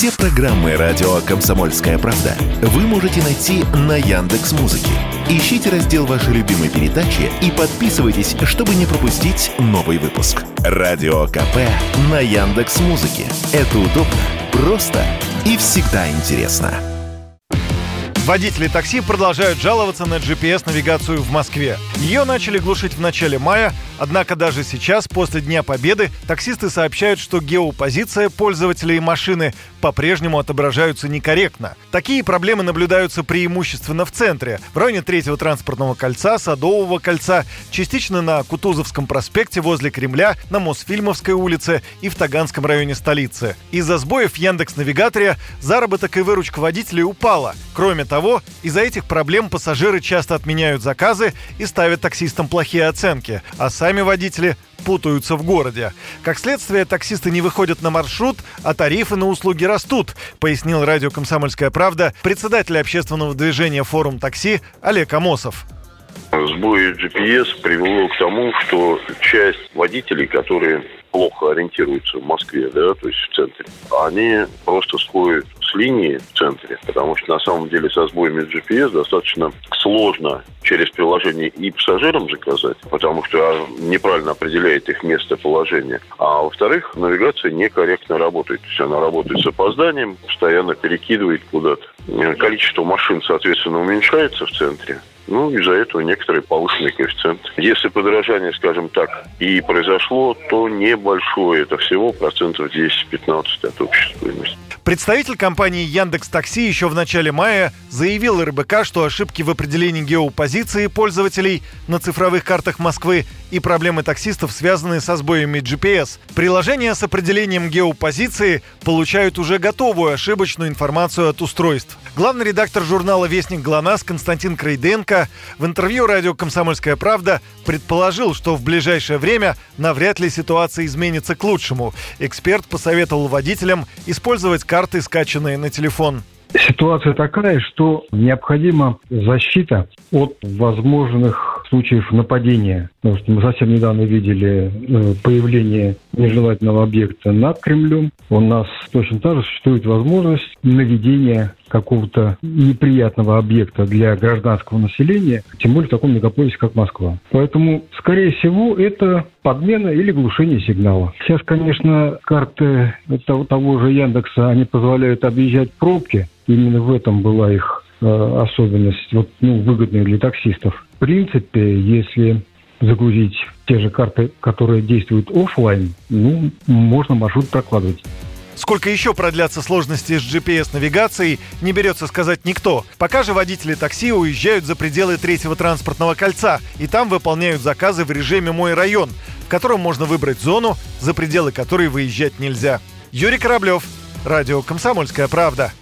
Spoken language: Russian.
Все программы радио Комсомольская правда вы можете найти на Яндекс Музыке. Ищите раздел вашей любимой передачи и подписывайтесь, чтобы не пропустить новый выпуск. Радио КП на Яндекс Музыке. Это удобно, просто и всегда интересно. Водители такси продолжают жаловаться на GPS-навигацию в Москве. Ее начали глушить в начале мая, однако даже сейчас, после Дня Победы, таксисты сообщают, что геопозиция пользователей машины по-прежнему отображаются некорректно. Такие проблемы наблюдаются преимущественно в центре, в районе третьего транспортного кольца, Садового кольца, частично на Кутузовском проспекте возле Кремля, на Мосфильмовской улице и в Таганском районе столицы. Из-за сбоев Яндекс-навигаторе заработок и выручка водителей упала. Кроме того, из-за этих проблем пассажиры часто отменяют заказы и ставят таксистам плохие оценки, а сами водители путаются в городе. Как следствие, таксисты не выходят на маршрут, а тарифы на услуги растут, пояснил радио «Комсомольская правда» председатель общественного движения «Форум такси» Олег Амосов. Сбой GPS привело к тому, что часть водителей, которые плохо ориентируются в Москве, да, то есть в центре, они просто сходят с линии в центре, потому что на самом деле со сбоями GPS достаточно сложно через приложение и пассажирам заказать, потому что неправильно определяет их местоположение. А во-вторых, навигация некорректно работает. То есть она работает с опозданием, постоянно перекидывает куда-то. Количество машин, соответственно, уменьшается в центре. Ну, из-за этого некоторые повышенный коэффициент. Если подорожание, скажем так, и произошло, то небольшое. Это всего процентов 10-15 от стоимости. Представитель компании Яндекс Такси еще в начале мая заявил РБК, что ошибки в определении геопозиции пользователей на цифровых картах Москвы и проблемы таксистов связаны со сбоями GPS. Приложения с определением геопозиции получают уже готовую ошибочную информацию от устройств. Главный редактор журнала «Вестник ГЛОНАСС» Константин Крейденко в интервью радио «Комсомольская правда» предположил, что в ближайшее время навряд ли ситуация изменится к лучшему. Эксперт посоветовал водителям использовать карты, скачанные на телефон. Ситуация такая, что необходима защита от возможных случаев нападения. Потому что мы совсем недавно видели э, появление нежелательного объекта над Кремлем. У нас точно так же существует возможность наведения какого-то неприятного объекта для гражданского населения, тем более в таком мегаполисе, как Москва. Поэтому, скорее всего, это подмена или глушение сигнала. Сейчас, конечно, карты того же Яндекса, они позволяют объезжать пробки. Именно в этом была их особенность, вот, ну, выгодная для таксистов. В принципе, если загрузить те же карты, которые действуют офлайн, ну, можно маршрут прокладывать. Сколько еще продлятся сложности с GPS-навигацией, не берется сказать никто. Пока же водители такси уезжают за пределы третьего транспортного кольца и там выполняют заказы в режиме «Мой район», в котором можно выбрать зону, за пределы которой выезжать нельзя. Юрий Кораблев, Радио «Комсомольская правда».